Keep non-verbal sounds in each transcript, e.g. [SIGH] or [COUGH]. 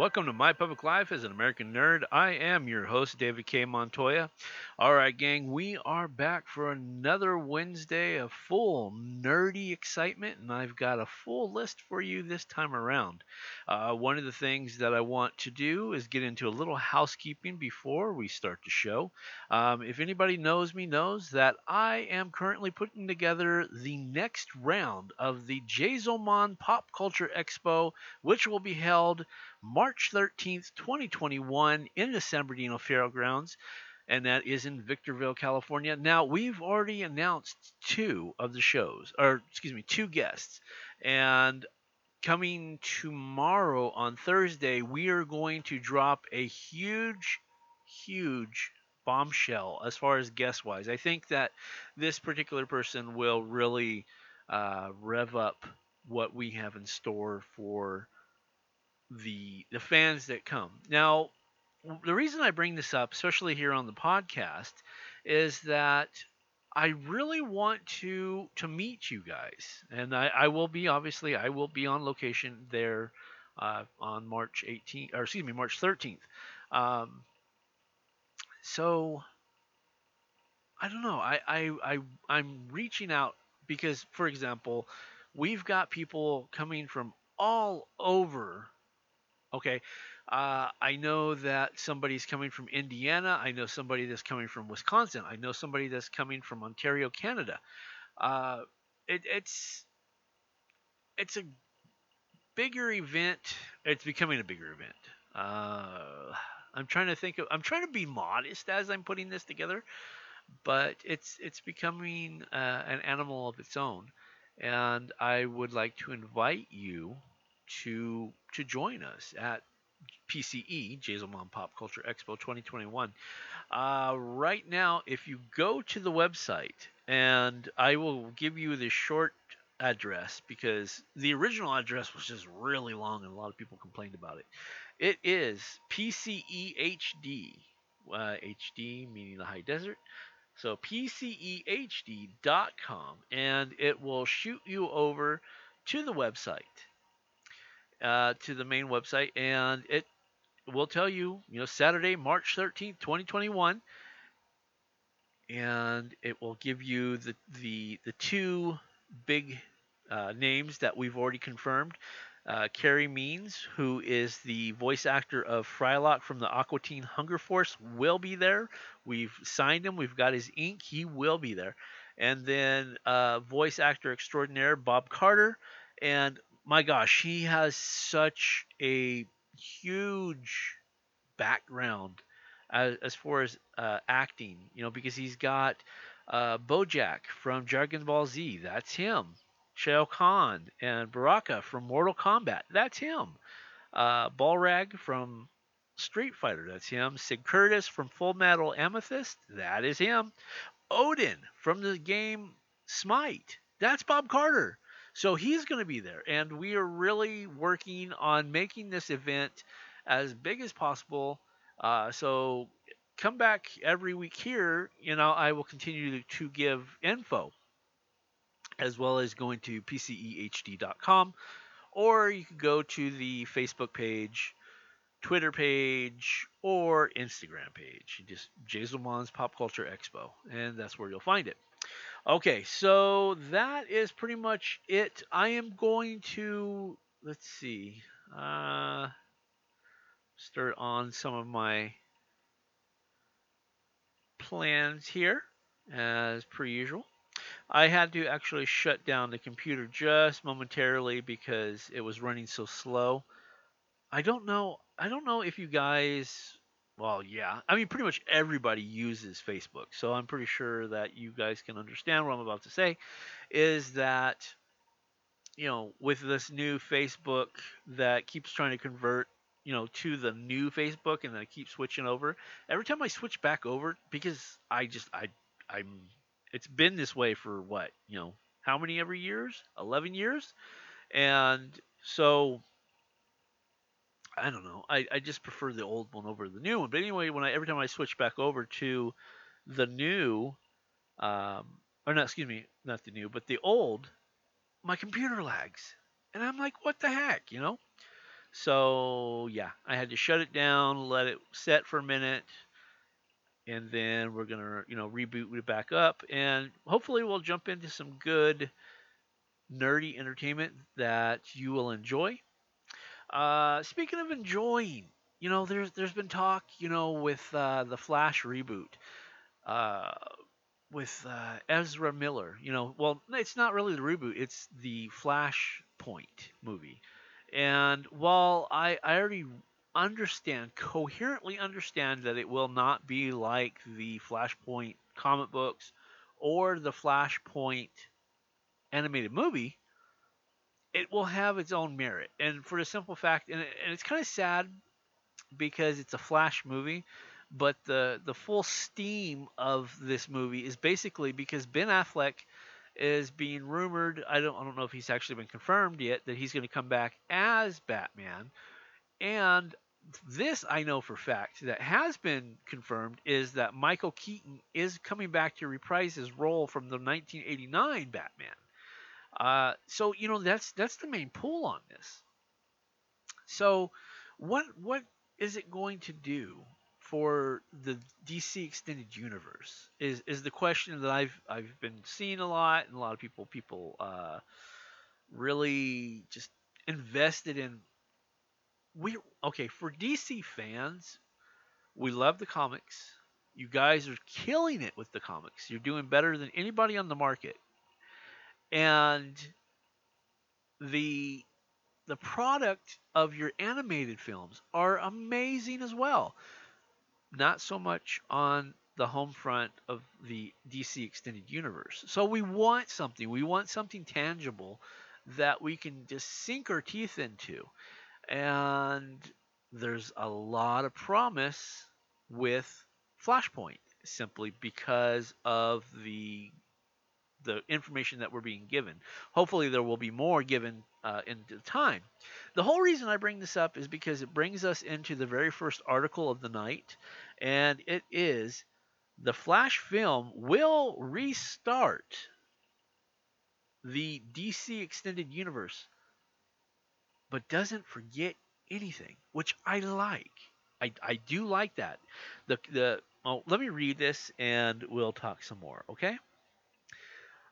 Welcome to My Public Life as an American Nerd. I am your host, David K. Montoya. All right, gang, we are back for another Wednesday of full nerdy excitement, and I've got a full list for you this time around. Uh, one of the things that I want to do is get into a little housekeeping before we start the show. Um, if anybody knows me, knows that I am currently putting together the next round of the Jazomon Pop Culture Expo, which will be held March 13th, 2021, in the San Bernardino Fairgrounds, and that is in Victorville, California. Now, we've already announced two of the shows, or excuse me, two guests, and coming tomorrow on Thursday, we are going to drop a huge, huge bombshell as far as guest wise. I think that this particular person will really uh, rev up what we have in store for the the fans that come. Now, the reason I bring this up, especially here on the podcast, is that I really want to to meet you guys, and I, I will be obviously I will be on location there uh, on March 18th, or excuse me, March 13th. Um, so I don't know. I, I I I'm reaching out because, for example, we've got people coming from all over Okay. Uh, I know that somebody's coming from Indiana. I know somebody that's coming from Wisconsin. I know somebody that's coming from Ontario, Canada. Uh, it, it's it's a bigger event. It's becoming a bigger event. Uh, I'm trying to think of. I'm trying to be modest as I'm putting this together, but it's it's becoming uh, an animal of its own, and I would like to invite you to to join us at PCE, Jazomon Pop Culture Expo 2021. Uh, right now, if you go to the website, and I will give you the short address because the original address was just really long and a lot of people complained about it. It is PCEHD, uh, HD meaning the high desert. So PCEHD.com, and it will shoot you over to the website uh, to the main website, and it will tell you, you know, Saturday, March 13th, 2021, and it will give you the the the two big uh, names that we've already confirmed. Uh, Carey Means, who is the voice actor of Frylock from the Aqua Teen Hunger Force, will be there. We've signed him. We've got his ink. He will be there. And then uh, voice actor extraordinaire Bob Carter and my gosh, he has such a huge background as, as far as uh, acting, you know, because he's got uh, Bojack from Dragon Ball Z, that's him. Shao Kahn and Baraka from Mortal Kombat, that's him. Uh, Balrog from Street Fighter, that's him. Sig Curtis from Full Metal Alchemist, that is him. Odin from the game Smite, that's Bob Carter. So he's going to be there, and we are really working on making this event as big as possible. Uh, so come back every week here. You know, I will continue to, give info as well as going to pcehd.com, or you can go to the Facebook page, Twitter page, or Instagram page. Just Jazomon's Pop Culture Expo, and that's where you'll find it. Okay, so that is pretty much it. I am going to let's see. Uh, start on some of my plans here as per usual. I had to actually shut down the computer just momentarily because it was running so slow. I don't know. I don't know if you guys well, yeah. I mean, pretty much everybody uses Facebook. So I'm pretty sure that you guys can understand what I'm about to say is that, you know, with this new Facebook that keeps trying to convert you know, to the new Facebook, and then I keep switching over. Every time I switch back over, because I just I I'm it's been this way for what you know how many every years 11 years and so i don't know. I, I just prefer the old one over the new one. But anyway when i every time i switch back over to the new um or not excuse me not the new but the old my computer lags. And i'm like what the heck you know? So yeah i had to shut it down let it set for a minute and then we're gonna you know reboot it back up. And hopefully we'll jump into some good nerdy entertainment that you will enjoy uh, speaking of enjoying you know there's there's been talk you know with uh, the flash reboot uh, with uh, ezra miller you know well it's not really the reboot it's the flash point movie. And while i i already understand, coherently understand that it will not be like the Flashpoint comic books or the Flashpoint animated movie, it will have its own merit. And for the simple fact, and, and it's kind of sad because it's a Flash movie, but the the full steam of this movie is basically because Ben Affleck is being rumored. I don't I don't know if he's actually been confirmed yet that he's going to come back as Batman and this I know for fact that has been confirmed is that Michael Keaton is coming back to reprise his role from the 1989 Batman. Uh, so you know that's that's the main pull on this. So what what is it going to do for the DC extended universe? Is is the question that I've I've been seeing a lot and a lot of people people uh, really just invested in we okay for DC fans, we love the comics. You guys are killing it with the comics. You're doing better than anybody on the market. And the the product of your animated films are amazing as well. Not so much on the home front of the DC extended universe. So we want something. We want something tangible that we can just sink our teeth into and there's a lot of promise with Flashpoint simply because of the the information that we're being given. Hopefully, there will be more given uh, in the time. The whole reason I bring this up is because it brings us into the very first article of the night, and it is the Flash film will restart the DC Extended Universe but doesn't forget anything, which I like. I, I do like that. The the well, let me read this and we'll talk some more, okay?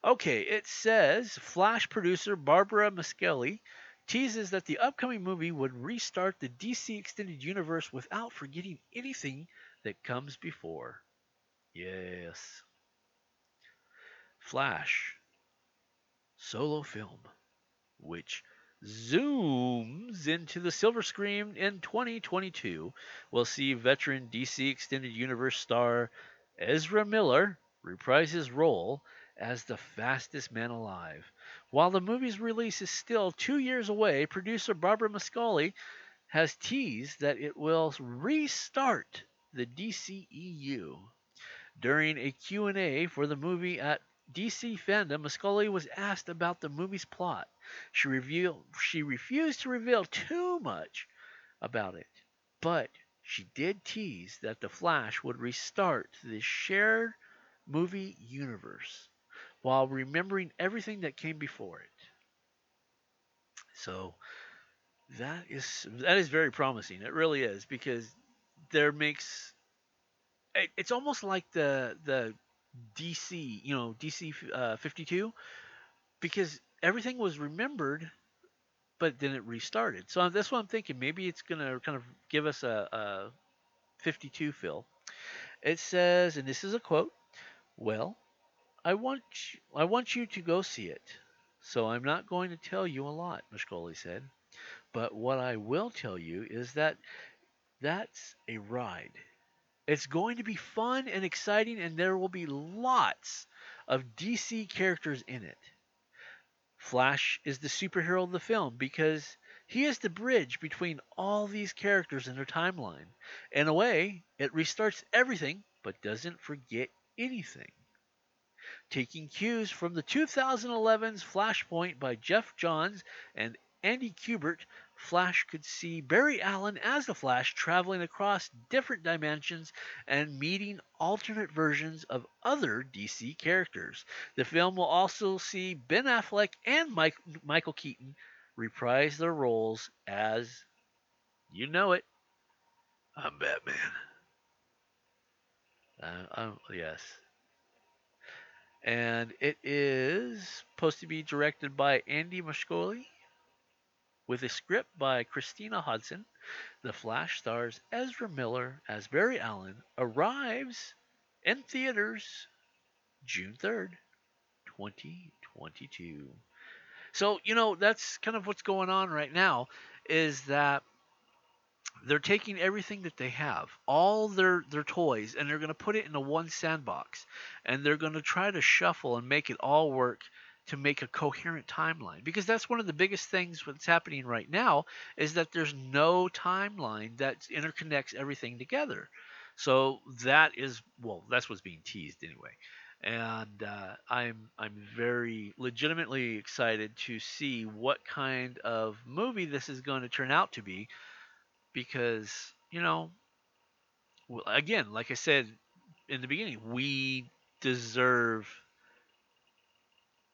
Okay, it says Flash producer Barbara Muschietti teases that the upcoming movie would restart the DC extended universe without forgetting anything that comes before. Yes. Flash solo film which zooms into the silver screen in 2022, we'll see veteran DC Extended Universe star Ezra Miller reprise his role as the fastest man alive. While the movie's release is still two years away, producer Barbara Muschietti has teased that it will restart the DCEU. During a Q&A for the movie at DC Fandom, Muschietti was asked about the movie's plot. She revealed she refused to reveal too much about it, but she did tease that the Flash would restart the shared movie universe while remembering everything that came before it. So that is that is very promising. It really is because there makes it, it's almost like the the DC, you know, DC uh, 52, because everything was remembered, but then it restarted. So that's what I'm thinking. Maybe it's going to kind of give us a, a 52 fill. It says, and this is a quote, well, I want you, I want you to go see it. So I'm not going to tell you a lot, Muschietti said. But what I will tell you is that that's a ride. It's going to be fun and exciting, and there will be lots of DC characters in it. Flash is the superhero of the film because He is the bridge between all these characters in their timeline. In a way, it restarts everything but doesn't forget anything. Taking cues from the 2011's Flashpoint by Geoff Johns and Andy Kubert, Flash could see Barry Allen as the Flash traveling across different dimensions and meeting alternate versions of other DC characters. The film will also see Ben Affleck and Mike, Michael Keaton reprise their roles as, you know it, I'm Batman. Uh, um, yes. And it is supposed to be directed by Andy Muschietti with a script by Christina Hodson. The Flash stars Ezra Miller as Barry Allen arrives in theaters June 3rd, 2022. So, you know, that's kind of what's going on right now is that they're taking everything that they have, all their their toys, and they're going to put it into one sandbox, and they're going to try to shuffle and make it all work to make a coherent timeline. Because that's one of the biggest things that's happening right now is that there's no timeline that interconnects everything together. So that is well, that's what's being teased anyway and uh, I'm I'm very legitimately excited to see what kind of movie this is going to turn out to be, because you know, again, like I said in the beginning, we deserve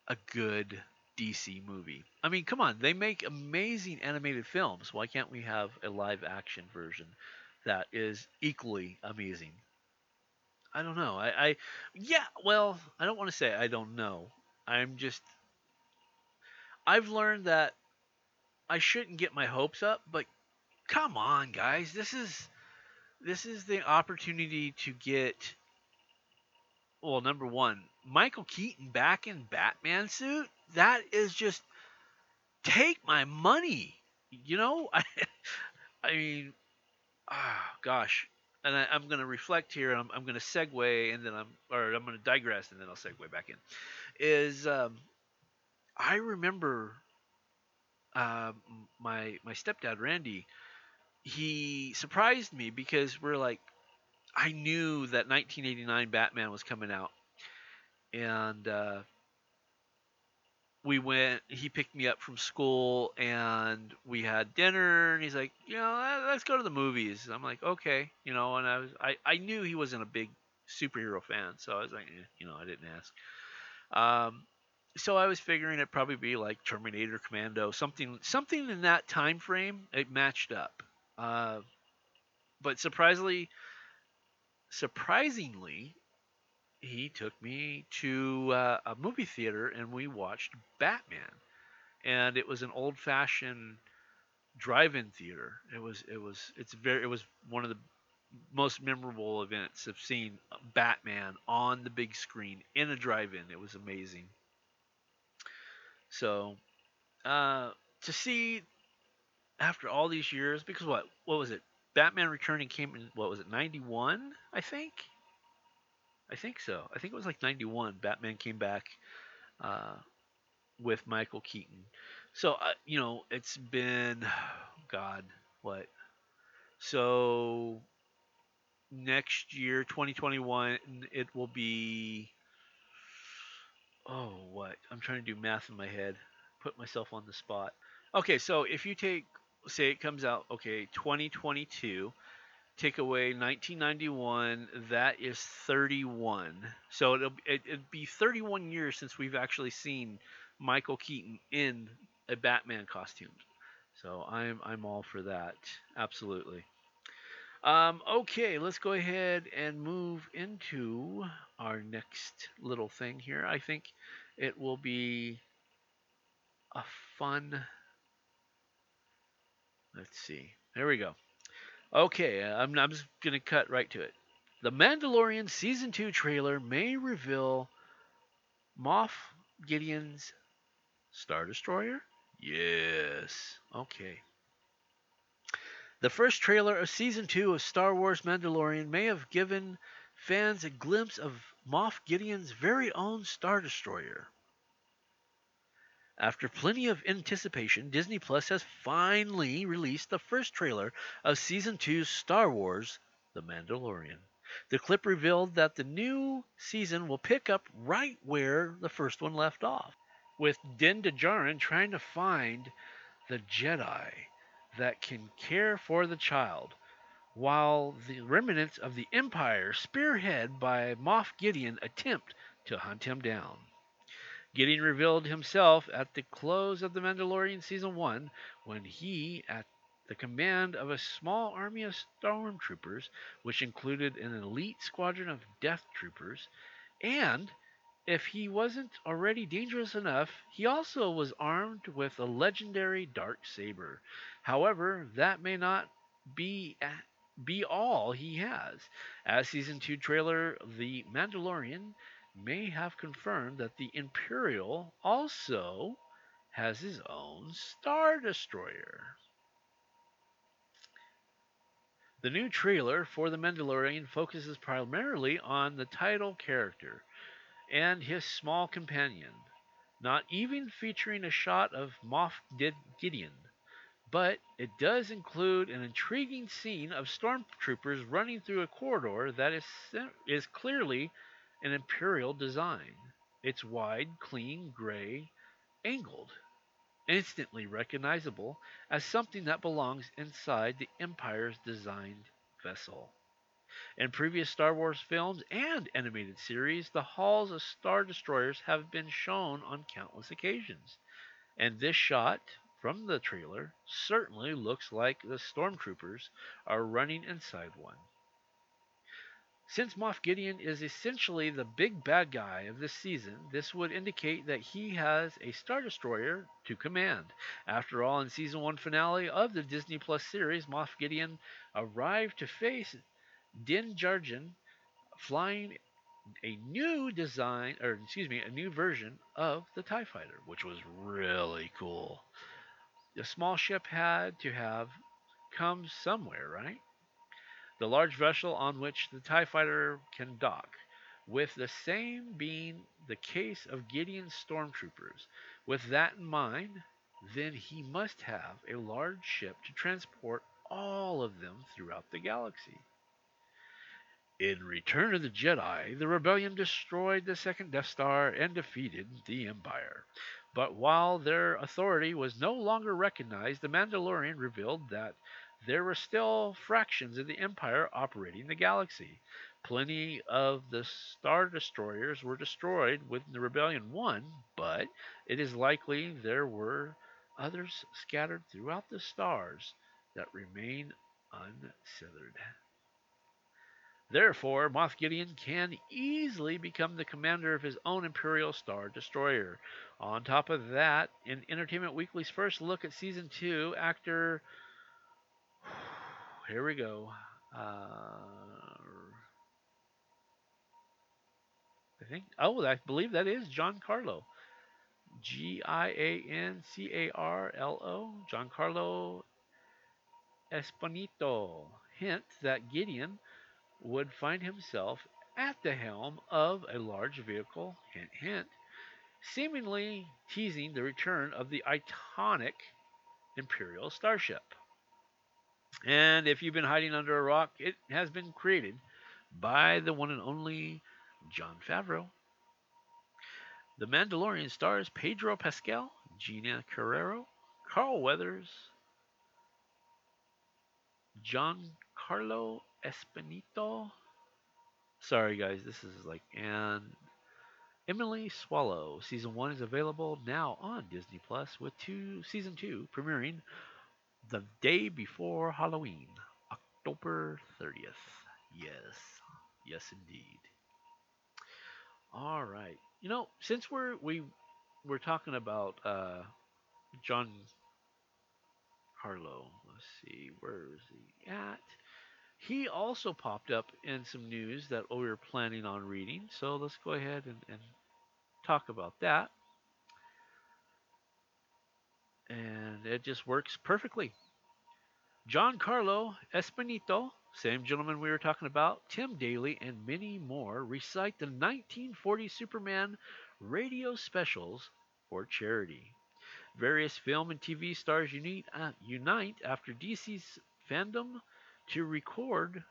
a good DC movie. I mean, come on, they make amazing animated films. Why can't we have a live action version that is equally amazing? I don't know. I, I yeah, well, I don't want to say I don't know. I'm just I've learned that I shouldn't get my hopes up, but come on, guys. This is this is the opportunity to get well, number 1, Michael Keaton back in Batman suit. That is just take my money. You know? I [LAUGHS] I mean, ah, gosh and I, am going to reflect here, and I'm, I'm going to segue, and then I'm, or I'm going to digress, and then I'll segue back in. Is um, I remember uh, my my stepdad Randy, he surprised me because we're like, I knew that 1989 Batman was coming out, and uh, we went he picked me up from school and we had dinner and he's like you know let's go to the movies. I'm like okay you know and i was i, I knew he wasn't a big superhero fan so i was like eh, you know i didn't ask. Um, so i was figuring it'd probably be like terminator commando something something in that time frame it matched up uh, but surprisingly surprisingly he took me to uh, a movie theater and we watched Batman, and it was an old-fashioned drive-in theater. It was it was it's very it was one of the most memorable events of seeing Batman on the big screen in a drive-in. It was amazing. So, uh, to see after all these years, because what what was it? Batman Returning came in what was it? Ninety one, I think. I think so. I think it was like 91. Batman came back uh, with Michael Keaton. So, uh, you know, it's been, [SIGHS] God, what? So, next year, 2021, it will be, oh, what? I'm trying to do math in my head. Put myself on the spot. Okay, so if you take, say it comes out, okay, 2022 take away 1991 that is 31 so it'll it, it'd be 31 years since we've actually seen michael keaton in a batman costume. So i'm i'm all for that absolutely. Um, okay let's go ahead and move into our next little thing here. I think it will be a fun let's see there we go Okay, uh, I'm, I'm just going to cut right to it. The Mandalorian Season 2 trailer may reveal Moff Gideon's Star Destroyer? Yes. Okay. The first trailer of Season 2 of Star Wars Mandalorian may have given fans a glimpse of Moff Gideon's very own Star Destroyer. After plenty of anticipation, Disney Plus has finally released the first trailer of Season 2's Star Wars The Mandalorian. The clip revealed that the new season will pick up right where the first one left off, with Din Djarin trying to find the Jedi that can care for the child, while the remnants of the Empire, spearheaded by Moff Gideon, attempt to hunt him down. Gideon revealed himself at the close of The Mandalorian Season 1 when he, at the command of a small army of stormtroopers, which included an elite squadron of death troopers, and if he wasn't already dangerous enough, he also was armed with a legendary dark saber. However, that may not be be all he has. As season 2 trailer The Mandalorian may have confirmed that the Imperial also has his own Star Destroyer. The new trailer for The Mandalorian focuses primarily on the title character and his small companion, not even featuring a shot of Moff Gideon. But it does include an intriguing scene of stormtroopers running through a corridor that is, is clearly an imperial design. It's wide, clean, gray, angled, instantly recognizable as something that belongs inside the Empire's designed vessel. In previous Star Wars films and animated series, the hulls of Star Destroyers have been shown on countless occasions. And this shot from the trailer certainly looks like the stormtroopers are running inside one. Since Moff Gideon is essentially the big bad guy of this season, this would indicate that he has a Star Destroyer to command. After all, in season one finale of the Disney Plus series, Moff Gideon arrived to face Din Djarin flying a new design, or excuse me, a new version of the TIE Fighter, which was really cool. The small ship had to have come somewhere, right? The large vessel on which the TIE fighter can dock, with the same being the case of Gideon's stormtroopers. With that in mind, then he must have a large ship to transport all of them throughout the galaxy. In Return of the Jedi, the rebellion destroyed the second Death Star and defeated the Empire. But while their authority was no longer recognized, the Mandalorian revealed that there were still fractions of the Empire operating the galaxy. Plenty of the Star Destroyers were destroyed when the Rebellion won, but it is likely there were others scattered throughout the stars that remain unsethered. Therefore, Moff Gideon can easily become the commander of his own Imperial Star Destroyer. On top of that, in Entertainment Weekly's first look at Season 2, actor here we go. Uh, I think. Oh, I believe that is John Carlo. Giancarlo. G I A N C A R L O. Giancarlo Esposito. Hint that Gideon would find himself at the helm of a large vehicle. Hint, hint. Seemingly teasing the return of the iconic Imperial starship. And if you've been hiding under a rock, it has been created by the one and only Jon Favreau. The Mandalorian stars Pedro Pascal, Gina Carrero, Carl Weathers, John Carlo Esposito. Sorry, guys, this is like and Emily Swallow. Season one is available now on Disney Plus, with two season two premiering the day before Halloween, October 30th. Yes, yes, indeed. All right. You know, since we're we we're talking about uh, John Carlo, let's see, where is he at? He also popped up in some news that we were planning on reading. So let's go ahead and, and talk about that and it just works perfectly. John Carlo Espinito, same gentleman we were talking about, Tim Daly, and many more recite the 1940 Superman radio specials for charity. Various film and TV stars unite, uh, unite after DC's fandom to record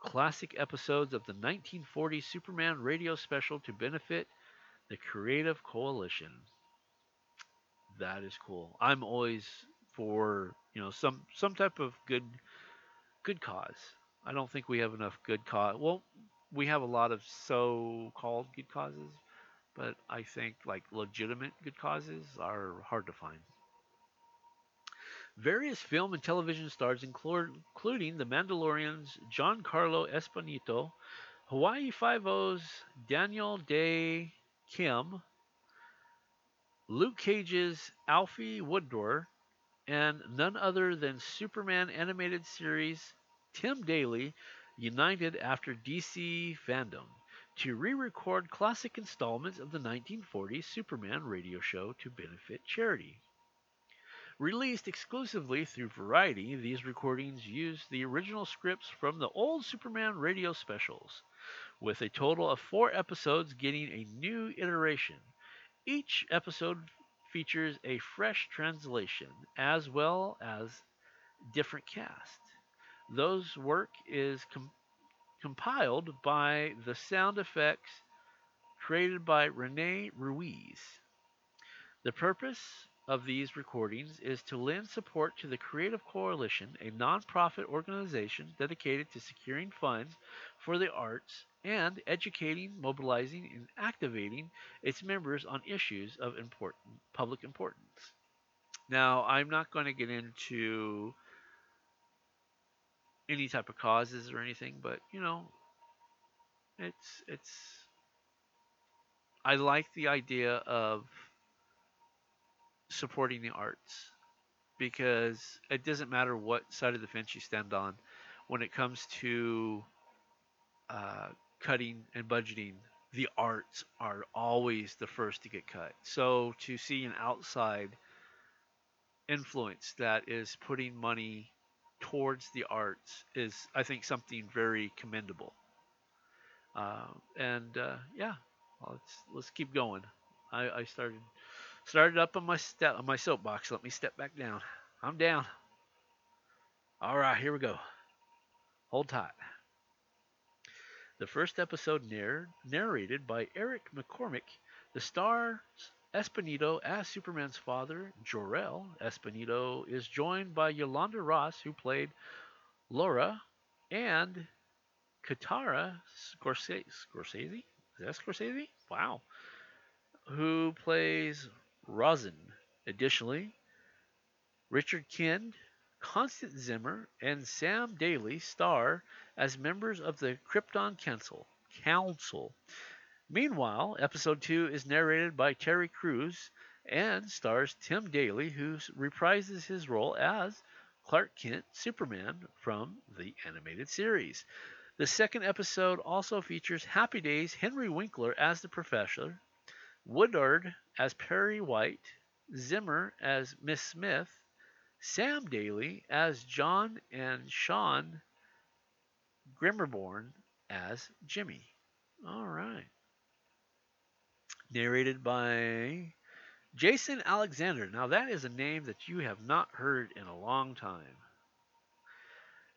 classic episodes of the 1940 Superman radio special to benefit the Creative Coalition. That is cool. I'm always for you know some some type of good good cause. I don't think we have enough good cause. Well, we have a lot of so-called good causes, but I think like legitimate good causes are hard to find. Various film and television stars, including The Mandalorian's Giancarlo Esposito, Hawaii Five-O's Daniel Dae Kim, Luke Cage's Alfre Woodard, and none other than Superman animated series Tim Daly united after DC fandom to re-record classic installments of the 1940s Superman radio show to benefit charity. Released exclusively through Variety, these recordings use the original scripts from the old Superman radio specials, with a total of four episodes getting a new iteration. Each episode features a fresh translation as well as different cast. Those work is com- compiled by the sound effects created by Rene Ruiz. The purpose of these recordings is to lend support to the Creative Coalition, a nonprofit organization dedicated to securing funds for the arts and educating, mobilizing, and activating its members on issues of important public importance. Now, I'm not going to get into any type of causes or anything, but you know, it's it's I like the idea of supporting the arts because it doesn't matter what side of the fence you stand on when it comes to uh, cutting and budgeting the arts are always the first to get cut so to see an outside influence that is putting money towards the arts is i think something very commendable uh, and uh, yeah let's let's keep going I, I started Started up on my step on my soapbox. Let me step back down. I'm down. All right, here we go. Hold tight. The first episode narr- narrated by Eric McCormack. the star Esposito as Superman's father, Jor-El Esposito, is joined by Yolanda Ross, who played Laura, and Katara Scorsese. Scorsese? Is that Scorsese? Wow. Who plays Rosin. Additionally, Richard Kind, Constance Zimmer, and Sam Daly star as members of the Krypton Council. Council. Meanwhile, episode 2 is narrated by Terry Crews and stars Tim Daly, who reprises his role as Clark Kent Superman from the animated series. The second episode also features Happy Days Henry Winkler as the professor, Woodard as Perry White, Zimmer as Miss Smith, Sam Daly as John, and Sean Grimmerborn as Jimmy. All right. Narrated by Jason Alexander. Now, that is a name that you have not heard in a long time.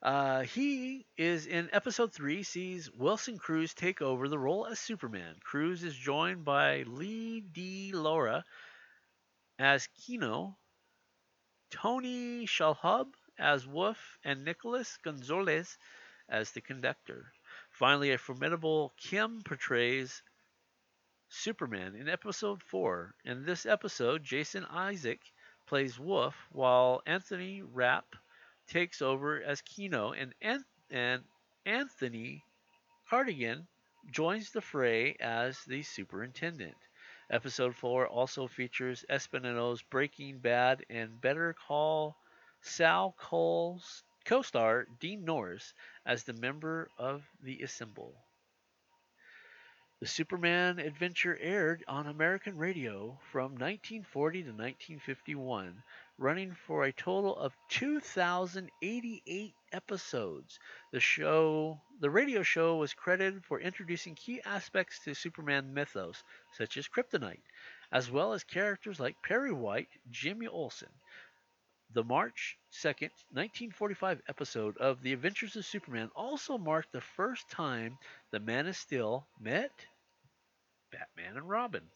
Uh, he is in episode three, sees Wilson Cruz take over the role as Superman. Cruz is joined by Lee D. Lara as Kino, Tony Shalhoub as Wolf, and Nicholas Gonzalez as the conductor. Finally, a formidable Kim portrays Superman in episode 4. In this episode, Jason Isaac plays Wolf, while Anthony Rapp takes over as Kino, and, An- and Anthony Carrigan joins the fray as the superintendent. Episode 4 also features Espineto's Breaking Bad and Better Call Saul Cole's co star Dean Norris as the member of the Assemble. The Superman adventure aired on American radio from 1940 to 1951, running for a total of 2,088 episodes. The show, the radio show, was credited for introducing key aspects to Superman mythos, such as kryptonite, as well as characters like Perry White, Jimmy Olsen. The March 2nd, 1945 episode of The Adventures of Superman also marked the first time the Man of Steel met Batman and Robin.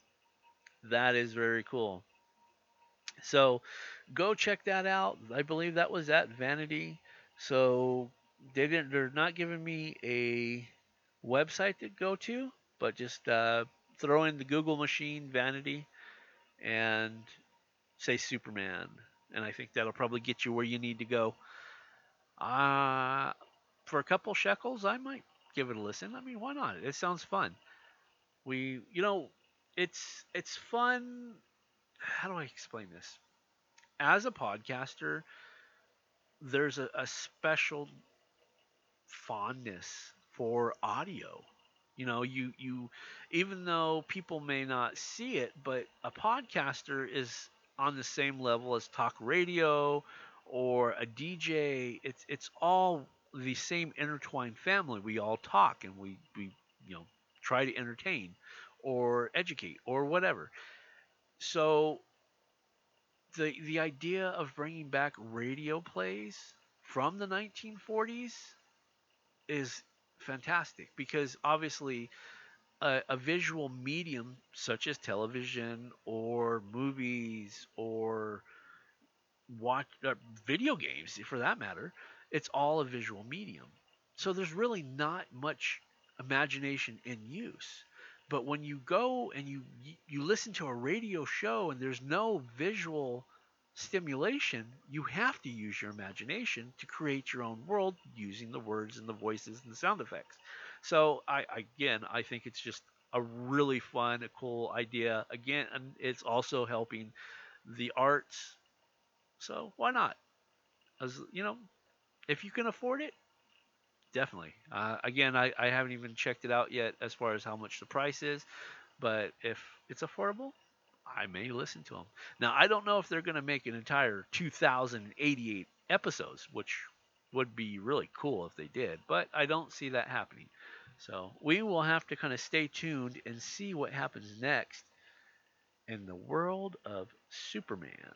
That is very cool. So go check that out. I believe that was at Vanity. So they didn't they're not giving me a website to go to, but just uh, throw in the Google machine Vanity and say Superman, and I think that'll probably get you where you need to go. Uh, for a couple shekels, I might give it a listen. I mean, why not? It sounds fun. We, you know, it's it's fun. How do I explain this? As a podcaster, there's a, a special fondness for audio. You know, you you even though people may not see it, but a podcaster is on the same level as talk radio or a DJ. It's it's all the same intertwined family. We all talk and we we you know try to entertain or educate or whatever. So the the idea of bringing back radio plays from the 1940s is fantastic because obviously a, a, visual medium such as television or movies or watch uh, video games for that matter it's all a visual medium. So there's really not much imagination in use but when you go and you you listen to a radio show and there's no visual stimulation, you have to use your imagination to create your own world using the words and the voices and the sound effects. So I again, I think it's just a really fun, a cool idea. Again, and it's also helping the arts. So why not? As you know, if you can afford it, definitely. Uh, again, I, I haven't even checked it out yet as far as how much the price is, but if it's affordable, I may listen to them. Now, I don't know if they're going to make an entire 2,088 episodes, which would be really cool if they did, but I don't see that happening. So we will have to kind of stay tuned and see what happens next in the world of Superman.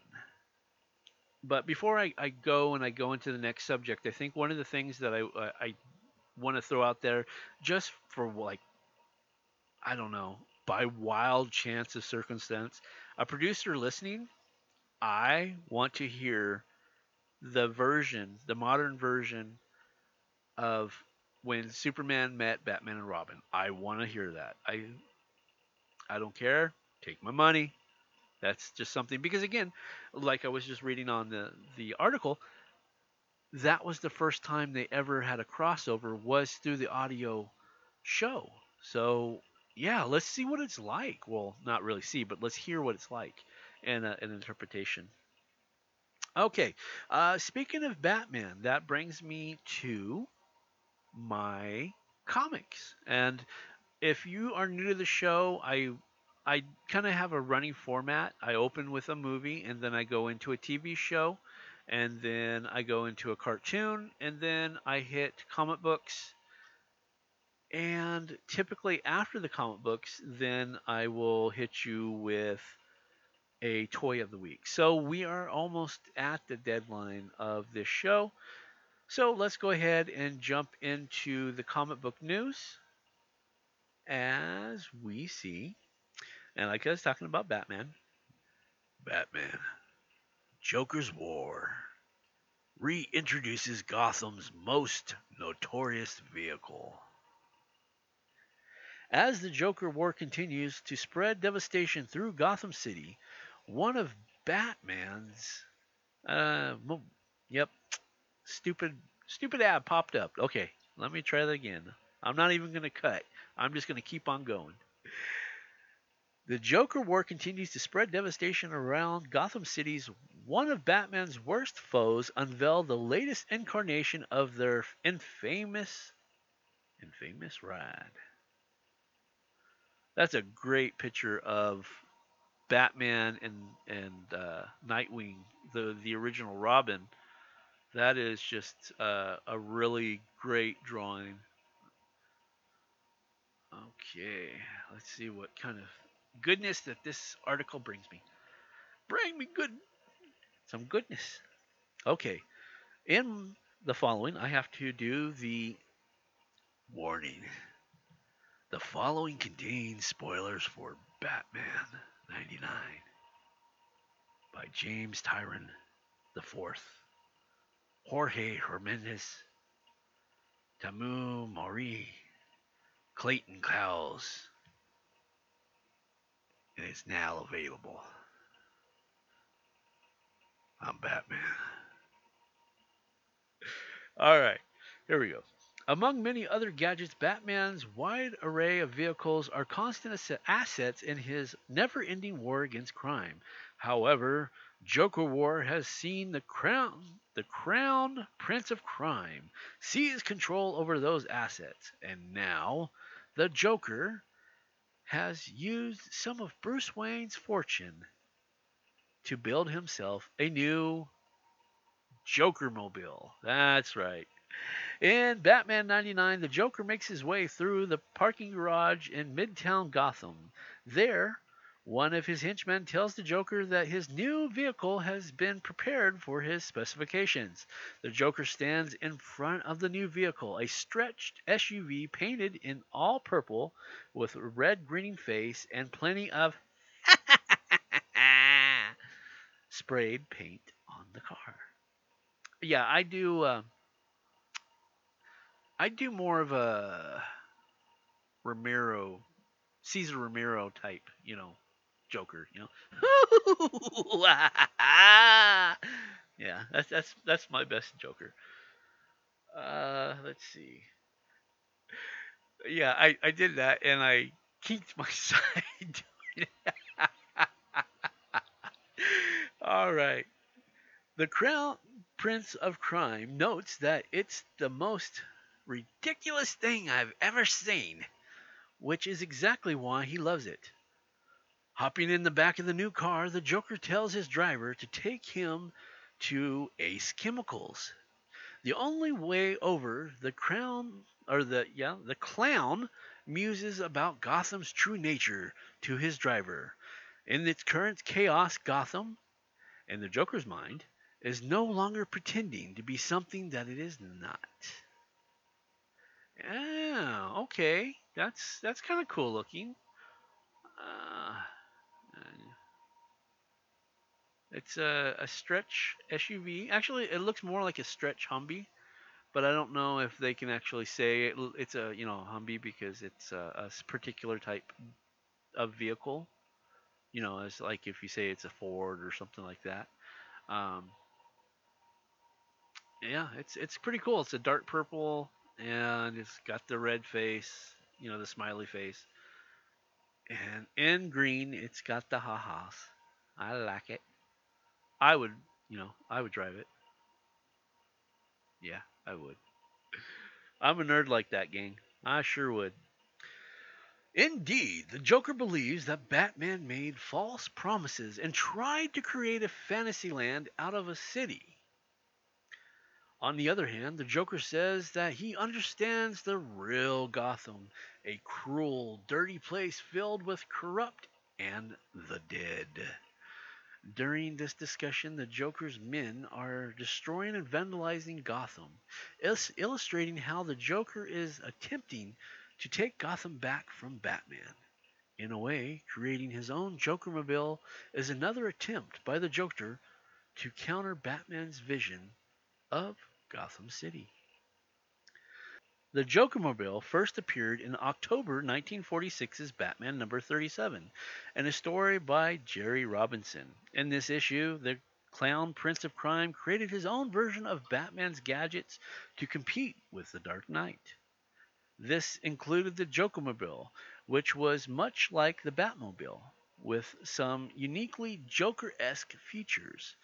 But before I, I go and I go into the next subject, I think one of the things that I, uh, I want to throw out there, just for like, I don't know, by wild chance of circumstance, a producer listening, I want to hear the version, the modern version of when Superman met Batman and Robin. I want to hear that. I I don't care. Take my money. That's just something because again, like I was just reading on the the article, that was the first time they ever had a crossover was through the audio show. So yeah, let's see what it's like. Well, not really see, but let's hear what it's like and uh, an interpretation. Okay, uh, speaking of Batman, that brings me to my comics. And if you are new to the show, I I kind of have a running format. I open with a movie, and then I go into a TV show, and then I go into a cartoon, and then I hit comic books, and typically after the comic books, then I will hit you with a toy of the week. So we are almost at the deadline of this show. So let's go ahead and jump into the comic book news as we see. And like I was talking about Batman, Batman, Joker's War reintroduces Gotham's most notorious vehicle. As the Joker War continues to spread devastation through Gotham City, one of Batman's, uh, yep, stupid, stupid ad popped up. Okay, let me try that again. I'm not even going to cut. I'm just going to keep on going. The Joker War continues to spread devastation around Gotham City's one of Batman's worst foes unveiled the latest incarnation of their infamous infamous ride. That's a great picture of Batman and and uh, Nightwing, the the original Robin. That is just uh, a really great drawing. Okay, let's see what kind of goodness that this article brings me. Bring me good, some goodness. Okay, in the following, I have to do the warning. The following contains spoilers for Batman 99 by James Tynion IV, Jorge Jimenez, Tomeu Morey, Clayton Cowles. And it's now available. I'm Batman. [LAUGHS] All right, here we go. Among many other gadgets, Batman's wide array of vehicles are constant assets in his never ending war against crime. However, Joker War has seen the crown the crown prince of crime seize control over those assets, and now the Joker has used some of Bruce Wayne's fortune to build himself a new Joker mobile. That's right. In Batman 99, the Joker makes his way through the parking garage in Midtown Gotham. There, one of his henchmen tells the Joker that his new vehicle has been prepared for his specifications. The Joker stands in front of the new vehicle, a stretched SUV painted in all purple with a red grinning face and plenty of [LAUGHS] sprayed paint on the car. Yeah, I do. Uh, I do more of a Romero, Cesar Romero type, you know, Joker, you know. [LAUGHS] yeah, that's that's that's my best Joker. Uh, let's see. Yeah, I I did that and I kinked my [LAUGHS] side. [LAUGHS] All right. The Crown Prince of Crime notes that it's the most ridiculous thing I've ever seen, which is exactly why he loves it. Hopping in the back of the new car, the Joker tells his driver to take him to Ace Chemicals. The only way over, the crown or the yeah, the clown muses about Gotham's true nature to his driver. In its current chaos, Gotham, in the Joker's mind, is no longer pretending to be something that it is not. Yeah, okay, that's that's kind of cool looking. Uh, it's a, a stretch SUV. Actually, it looks more like a stretch Humvee, but I don't know if they can actually say it, it's a you know Humvee because it's a, a particular type of vehicle. You know, it's like if you say it's a Ford or something like that. Um, yeah, it's it's pretty cool. It's a dark purple and it's got the red face, you know, the smiley face. And in green, it's got the ha-has. I like it. I would, you know, I would drive it. Yeah, I would. I'm a nerd like that, gang. I sure would. Indeed, the Joker believes that Batman made false promises and tried to create a fantasy land out of a city. On the other hand, the Joker says that he understands the real Gotham, a cruel, dirty place filled with corrupt and the dead. During this discussion, the Joker's men are destroying and vandalizing Gotham, illustrating how the Joker is attempting to take Gotham back from Batman. In a way, creating his own Jokermobile is another attempt by the Joker to counter Batman's vision of Gotham City. The Jokermobile first appeared in October 1946's Batman number 37, and a story by Jerry Robinson. In this issue, the clown Prince of Crime created his own version of Batman's gadgets to compete with the Dark Knight. This included the Jokermobile, which was much like the Batmobile, with some uniquely Joker esque features.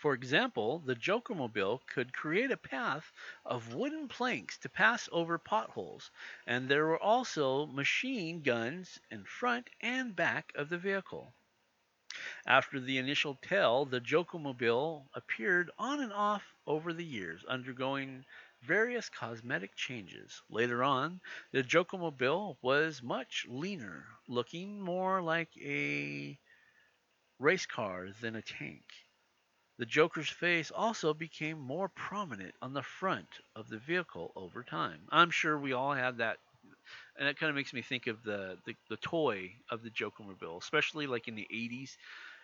For example, the Jokermobile could create a path of wooden planks to pass over potholes, and there were also machine guns in front and back of the vehicle. After the initial tell, the Jokermobile appeared on and off over the years, undergoing various cosmetic changes. Later on, the Jokemobile was much leaner, looking more like a race car than a tank. The Joker's face also became more prominent on the front of the vehicle over time. I'm sure we all had that and it kind of makes me think of the, the, the toy of the Jokemobile, especially like in the 80s.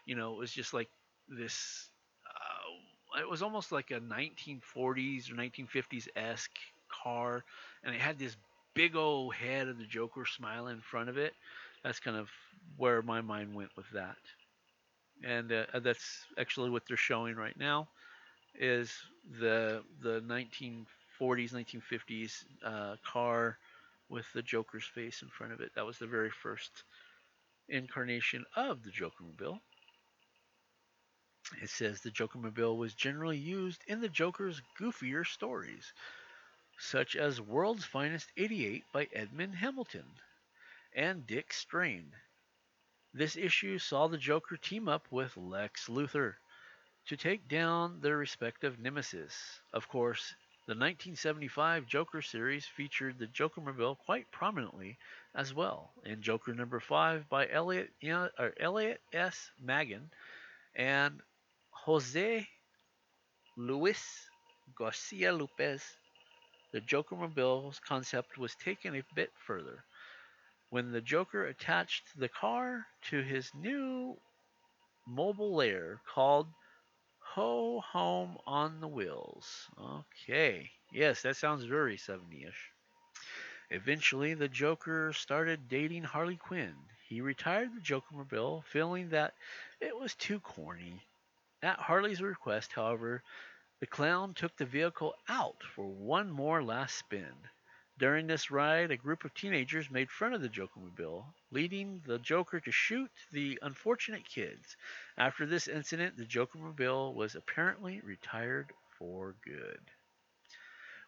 You know, it was just like this. Uh, it was almost like a 1940s or 1950s esque car, and it had this big old head of the Joker smiling in front of it. That's kind of where my mind went with that, and uh, that's actually what they're showing right now. Is the the 1940s 1950s uh, car with the Joker's face in front of it. That was the very first incarnation of the Jokermobile. It says the Jokermobile was generally used in the Joker's goofier stories, such as World's Finest 88 by Edmond Hamilton and Dick Sprang. This issue saw the Joker team up with Lex Luthor to take down their respective nemesis. Of course, the 1975 Joker series featured the Jokermobile quite prominently as well in Joker number 5 by Elliot, or Elliot S. Maggin and Jose Luis Garcia Lopez. The Jokermobile's concept was taken a bit further when the Joker attached the car to his new mobile lair called Ho Home on the Wheels. Okay. Yes, that sounds very 70 ish. Eventually, the Joker started dating Harley Quinn. He retired the Jokermobile, feeling that it was too corny. At Harley's request, however, the clown took the vehicle out for one more last spin. During this ride, a group of teenagers made fun of the Jokermobile, leading the Joker to shoot the unfortunate kids. After this incident, the Jokermobile was apparently retired for good.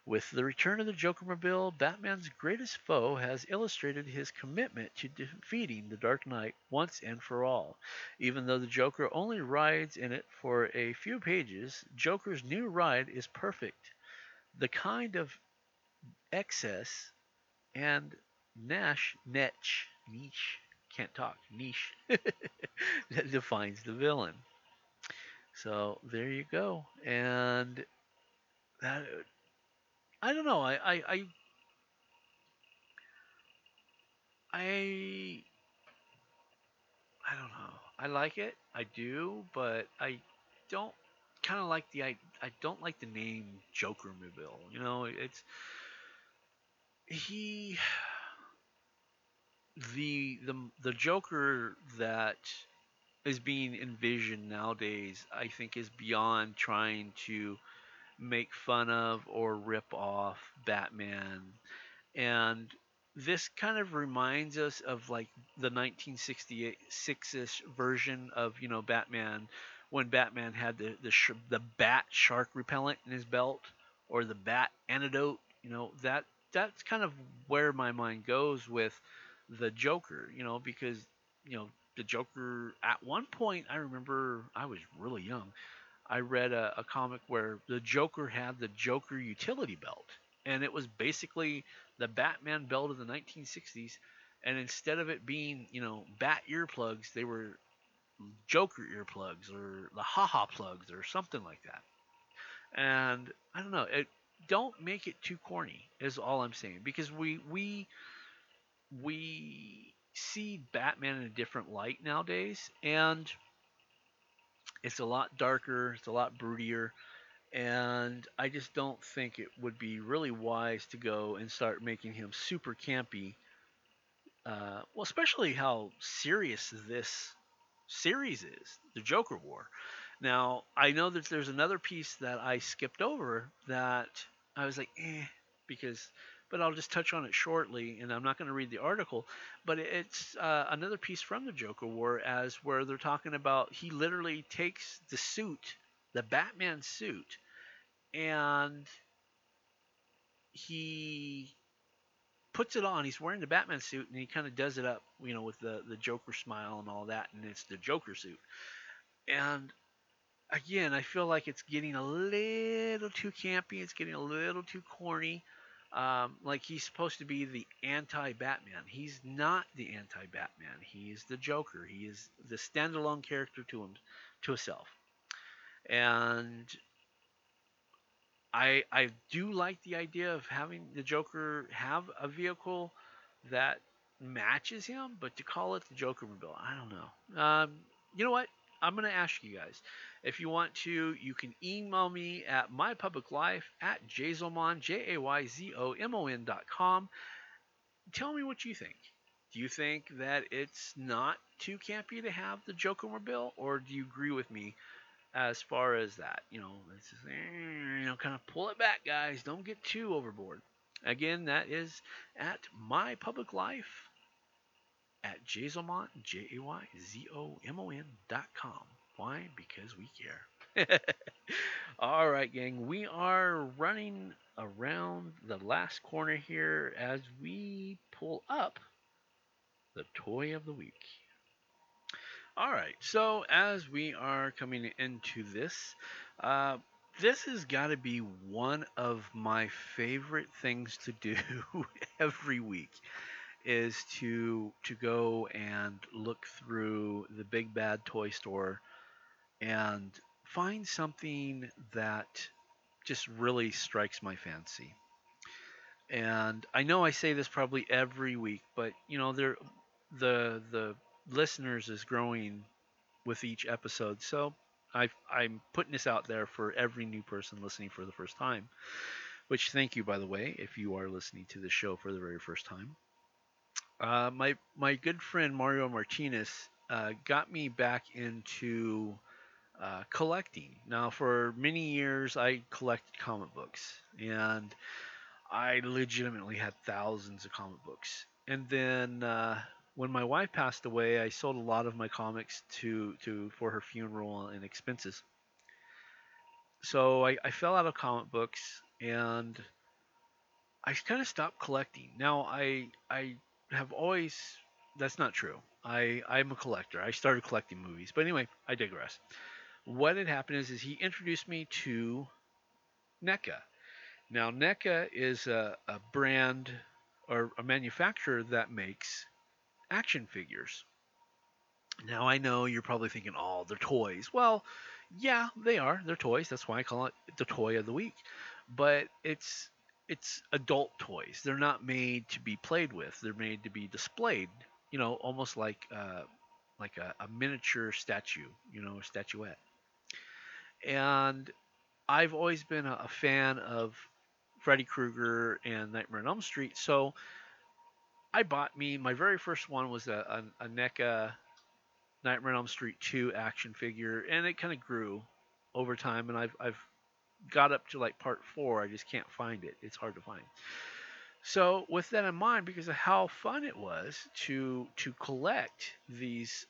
With the return of the Jokermobile, Batman's greatest foe has illustrated his commitment to defeating the Dark Knight once and for all. Even though the Joker only rides in it for a few pages, Joker's new ride is perfect. The kind of excess and Nash niche niche can't talk niche [LAUGHS] that defines the villain. So there you go, and that I don't know. I I I I, I don't know. I like it. I do, but I don't kind of like the I I don't like the name Joker Mobile. You know, it's he the the the Joker that is being envisioned nowadays, I think, is beyond trying to make fun of or rip off Batman, and this kind of reminds us of like the 1966ish version of you know Batman when Batman had the the, the bat shark repellent in his belt or the bat antidote. You know that that's kind of where my mind goes with the Joker, you know, because you know the Joker. At one point, I remember I was really young. I read a, a comic where the Joker had the Joker utility belt, and it was basically the Batman belt of the 1960s. And instead of it being, you know, bat earplugs, they were Joker earplugs or the haha plugs or something like that. And I don't know, it don't make it too corny is all I'm saying because we we we see Batman in a different light nowadays and it's a lot darker, it's a lot broodier and I just don't think it would be really wise to go and start making him super campy. Uh, well, especially how serious this series is, the Joker War. Now, I know that there's another piece that I skipped over that I was like, eh, because, but I'll just touch on it shortly, and I'm not going to read the article. But it's uh, another piece from the Joker War, as where they're talking about he literally takes the suit, the Batman suit, and he puts it on. He's wearing the Batman suit, and he kind of does it up, you know, with the the Joker smile and all that, and it's the Joker suit. And again, I feel like it's getting a little too campy. It's getting a little too corny. Um, like he's supposed to be the anti-Batman. He's not the anti-Batman. He's the Joker. He is the standalone character to him, to himself. And I I do like the idea of having the Joker have a vehicle that matches him, but to call it the Joker Mobile, I don't know. Um, you know what? I'm gonna ask you guys. If you want to, you can email me at mypubliclife at jayzomon, J-A-Y-Z-O-M-O-N dot com. Tell me what you think. Do you think that it's not too campy to have the Joker bill, or do you agree with me as far as that? You know, it's just, eh, you know, kind of pull it back, guys. Don't get too overboard. Again, that is at mypubliclife at jayzomon, J-A-Y-Z-O-M-O-N dot com. Why? Because we care. [LAUGHS] All right, gang. We are running around the last corner here as we pull up the toy of the week. All right. So as we are coming into this, uh, this has got to be one of my favorite things to do [LAUGHS] every week is to to go and look through the big bad toy store and find something that just really strikes my fancy. And I know I say this probably every week, but you know, there the the listeners is growing with each episode. So I I'm putting this out there for every new person listening for the first time. Which thank you by the way if you are listening to the show for the very first time. Uh, my my good friend Mario Martinez uh, got me back into uh, collecting. Now, for many years, I collected comic books, and I legitimately had thousands of comic books. And then uh, when my wife passed away, I sold a lot of my comics to to for her funeral and expenses. So I, I fell out of comic books, and I kind of stopped collecting. Now I I have always that's not true. I I'm a collector. I started collecting movies, but anyway, I digress what had happened is, is he introduced me to NECA. Now, NECA is a, a brand or a manufacturer that makes action figures. Now, I know you're probably thinking, oh, they're toys. Well, yeah, they are. They're toys. That's why I call it the toy of the week. But it's it's adult toys. They're not made to be played with. They're made to be displayed. You know, almost like uh, like a, a miniature statue. You know, a statuette and I've always been a, a fan of Freddy Krueger and Nightmare on Elm Street, so I bought me my very first one was a, a, a NECA Nightmare on Elm Street 2 action figure, and it kind of grew over time, and I've I've got up to like part four. I just can't find it. It's hard to find. So with that in mind, because of how fun it was to to collect these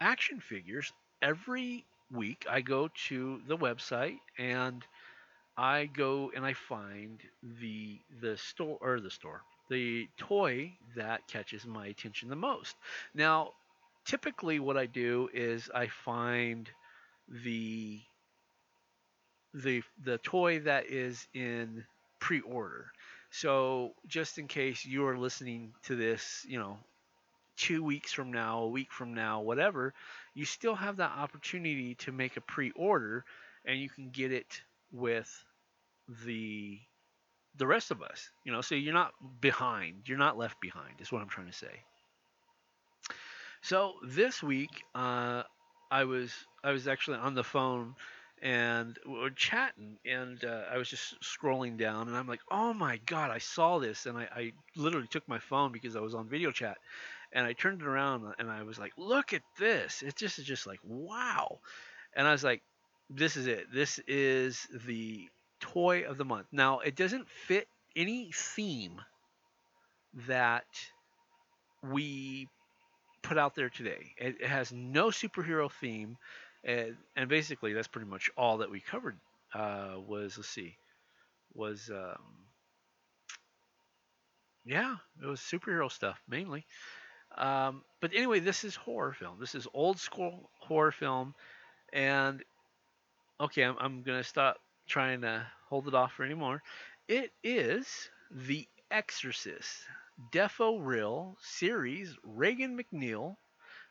action figures, every week, I go to the website and I go and I find the the store or the store the toy that catches my attention the most. Now, typically, what I do is I find the the the toy that is in pre-order. So just in case you are listening to this, you know, two weeks from now, a week from now, whatever, you still have that opportunity to make a pre-order and you can get it with the the rest of us you know? So you're not behind you're not left behind is what i'm trying to say. So this week uh, i was i was actually on the phone and we are chatting and uh, i was just scrolling down and i'm like oh my god i saw this and I, I literally took my phone because i was on video chat and I turned it around and I was like, "Look at this!" It just is just like, "Wow!" And I was like, "This is it. This is the toy of the month." Now, it doesn't fit any theme that we put out there today. It, it has no superhero theme, and, and, basically that's pretty much all that we covered. Uh, was let's see, was um, yeah, it was superhero stuff mainly. Um, but anyway, this is horror film. This is old school horror film, and okay, I'm, I'm gonna stop trying to hold it off for anymore. It is The Exorcist Defo Real Series Regan MacNeil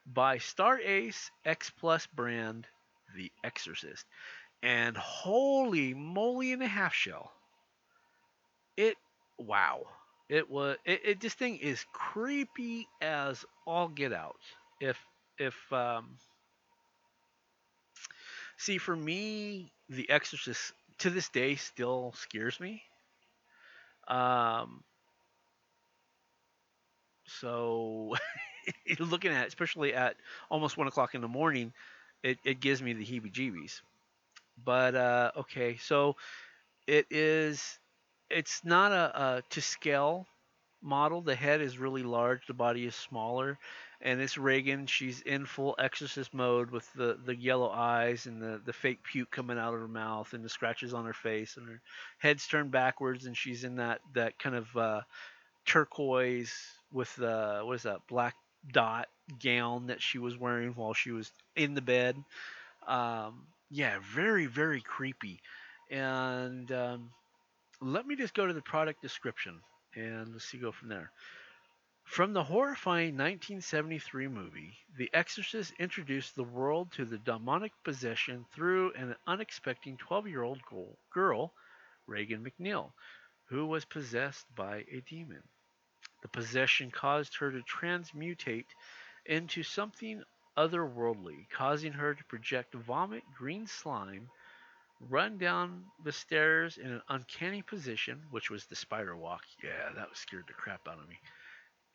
by Star Ace X Plus brand The Exorcist. And holy moly in a half shell. It wow. It was it, it this thing is creepy as all get out. If if um see for me The Exorcist to this day still scares me. Um so [LAUGHS] looking at it, especially at almost one o'clock in the morning, it, it gives me the heebie jeebies. But uh, okay, so it is it's not a, a to scale model. The head is really large, the body is smaller, and it's Regan. She's in full exorcist mode with the, the yellow eyes and the, the fake puke coming out of her mouth and the scratches on her face and her head's turned backwards and she's in that that kind of uh, turquoise with the what is that black dot gown that she was wearing while she was in the bed. Um, yeah, very very creepy. And um, let me just go to the product description and let's see go from there. From the horrifying 1973 movie, The Exorcist introduced the world to the demonic possession through an unexpected 12 year old girl, Regan MacNeil, who was possessed by a demon. The possession caused her to transmutate into something otherworldly, causing her to project vomit green slime run down the stairs in an uncanny position, which was the spider walk. Yeah, that was scared the crap out of me.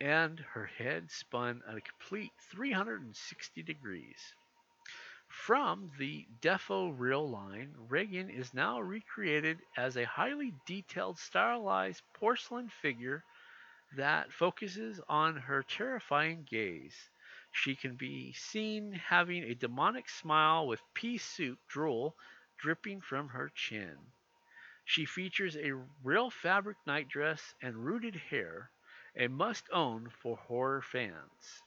And her head spun at a complete 360 degrees. From the Defo Real line, Regan is now recreated as a highly detailed, stylized porcelain figure that focuses on her terrifying gaze. She can be seen having a demonic smile with pea soup drool dripping from her chin. She features a real fabric nightdress and rooted hair, a must own for horror fans.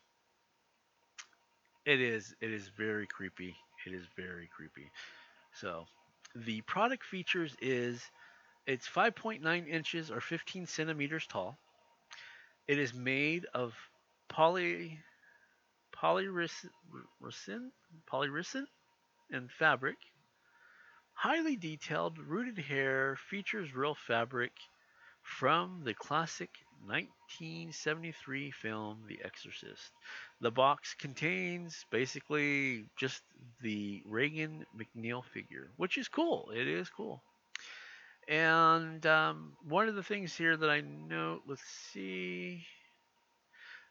It is it is very creepy. It is very creepy. So, the product features is it's 5.9 inches or 15 centimeters tall. It is made of poly polyresin polyresin and fabric Highly detailed, rooted hair features real fabric from the classic 1973 film The Exorcist. The box contains basically just the Regan MacNeil figure, which is cool. It is cool. And um, one of the things here that I note, let's see.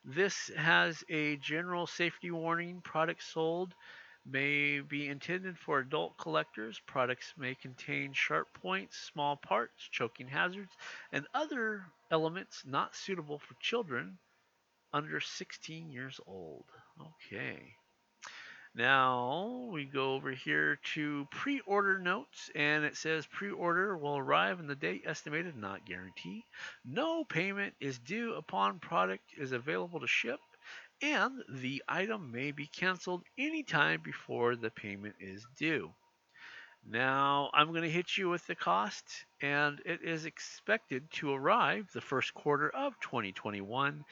This has a general safety warning product sold may be intended for adult collectors. Products may contain sharp points, small parts, choking hazards, and other elements not suitable for children under 16 years old. Okay. Now we go over here to pre order notes, and it says pre order will arrive in the date estimated, not guarantee. No payment is due upon product is available to ship and the item may be canceled anytime before the payment is due. Now, I'm going to hit you with the cost, and it is expected to arrive the first quarter of 2021,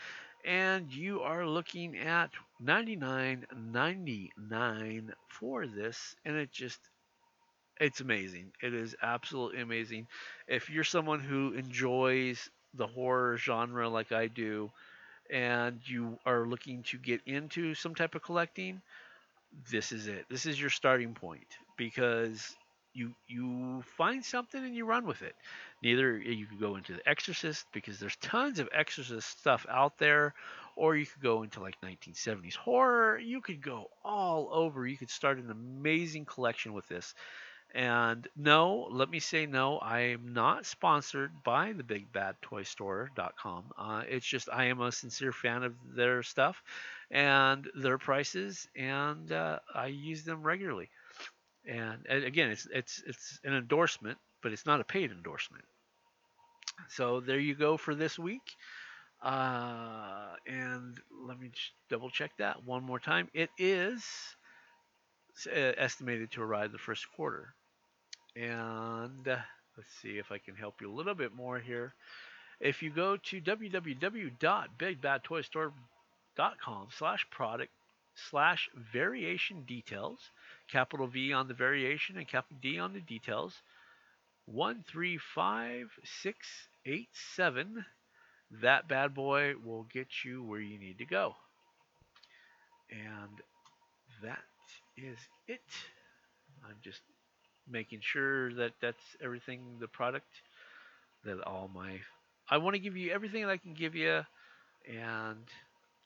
and you are looking at 99.99 for this, and it just it's amazing. It is absolutely amazing. If you're someone who enjoys the horror genre like I do, and you are looking to get into some type of collecting, this is it. This is your starting point because you you find something and you run with it. Neither you could go into the Exorcist because there's tons of Exorcist stuff out there, or you could go into like 1970s horror. You could go all over. You could start an amazing collection with this. And no, let me say no, I am not sponsored by the Big Bad Toy Store.com. Uh, it's just I am a sincere fan of their stuff and their prices, and uh, I use them regularly. And, and again, it's it's it's an endorsement, but it's not a paid endorsement. So there you go for this week. Uh, and let me double check that one more time. It is uh, estimated to arrive the first quarter And uh, let's see if I can help you a little bit more here. If you go to www.bigbadtoystore.com slash product slash variation details, capital V on the variation and capital D on the details, 135687, that bad boy will get you where you need to go. And that is it. I'm just making sure that that's everything the product that all my I want to give you everything that I can give you and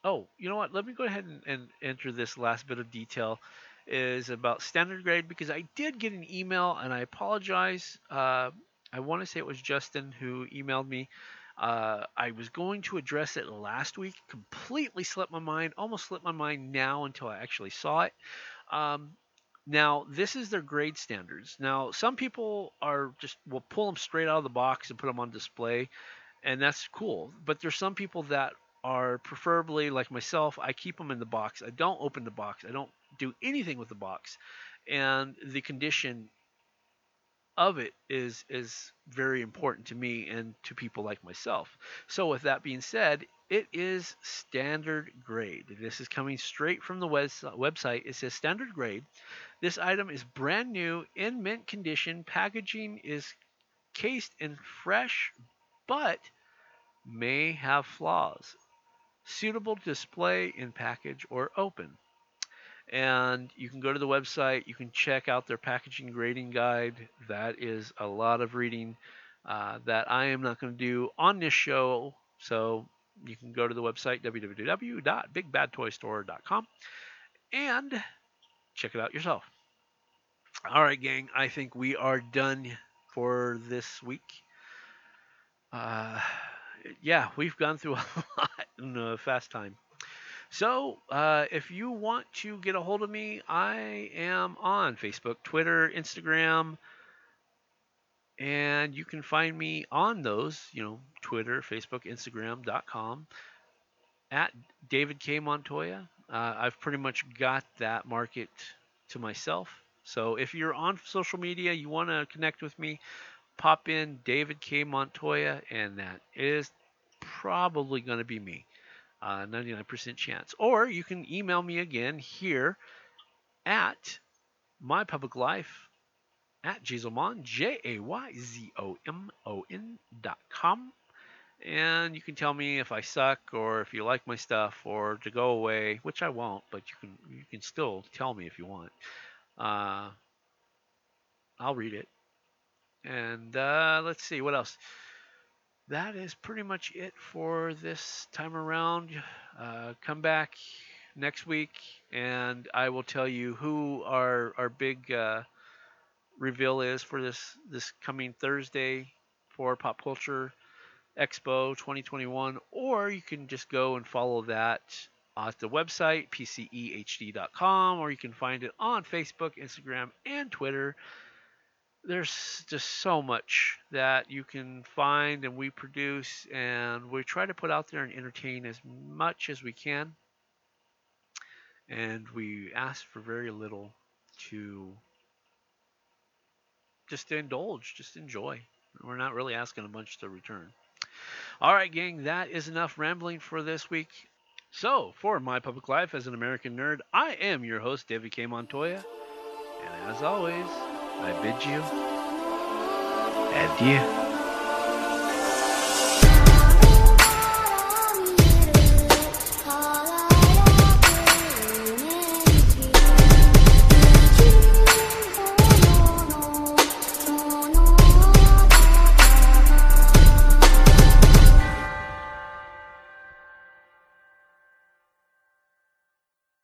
oh you know what? Let me go ahead and, and enter this last bit of detail is about standard grade because I did get an email and I apologize uh, I want to say it was Justin who emailed me. Uh, I was going to address it last week completely slipped my mind almost slipped my mind now until I actually saw it. Um, now, this is their grade standards. Now, some people are just will pull them straight out of the box and put them on display, and that's cool. But there's some people that are preferably like myself. I keep them in the box. I don't open the box. I don't do anything with the box, and the condition of it is is very important to me and to people like myself. So with that being said, it is standard grade. This is coming straight from the web- website. It says standard grade. This item is brand new in mint condition. Packaging is cased in fresh but may have flaws. Suitable display in package or open and you can go to the website. You can check out their packaging grading guide. That is a lot of reading uh, that I am not going to do on this show. So you can go to the website www.bigbadtoystore.com and check it out yourself. All right, gang. I think we are done for this week. Uh, yeah, we've gone through [LAUGHS] a lot in a fast time. So, uh, if you want to get a hold of me, I am on Facebook, Twitter, Instagram, and you can find me on those, you know, Twitter, Facebook, Instagram.com at David K. Montoya. Uh, I've pretty much got that market to myself. So if you're on social media, you want to connect with me, pop in David K. Montoya, and that is probably going to be me uh, 99% chance. Or you can email me again here at my public life at Jayzomon, J A Y Z O M O N dot com. And you can tell me if I suck or if you like my stuff or to go away, which I won't, but you can you can still tell me if you want. Uh, I'll read it. And uh, let's see what else that is pretty much it for this time around. Uh, come back next week, and I will tell you who our our big uh, reveal is for this this coming Thursday for Pop Culture Expo 2021. Or you can just go and follow that at the website pcehd.com, or you can find it on Facebook, Instagram, and Twitter there's just so much that you can find and we produce and we try to put out there and entertain as much as we can. And we ask for very little to just to indulge just enjoy. We're not really asking a bunch to return. All right gang that is enough rambling for this week. So for my public life as an american nerd i am your host david k. Montoya. And as always I bid you adieu.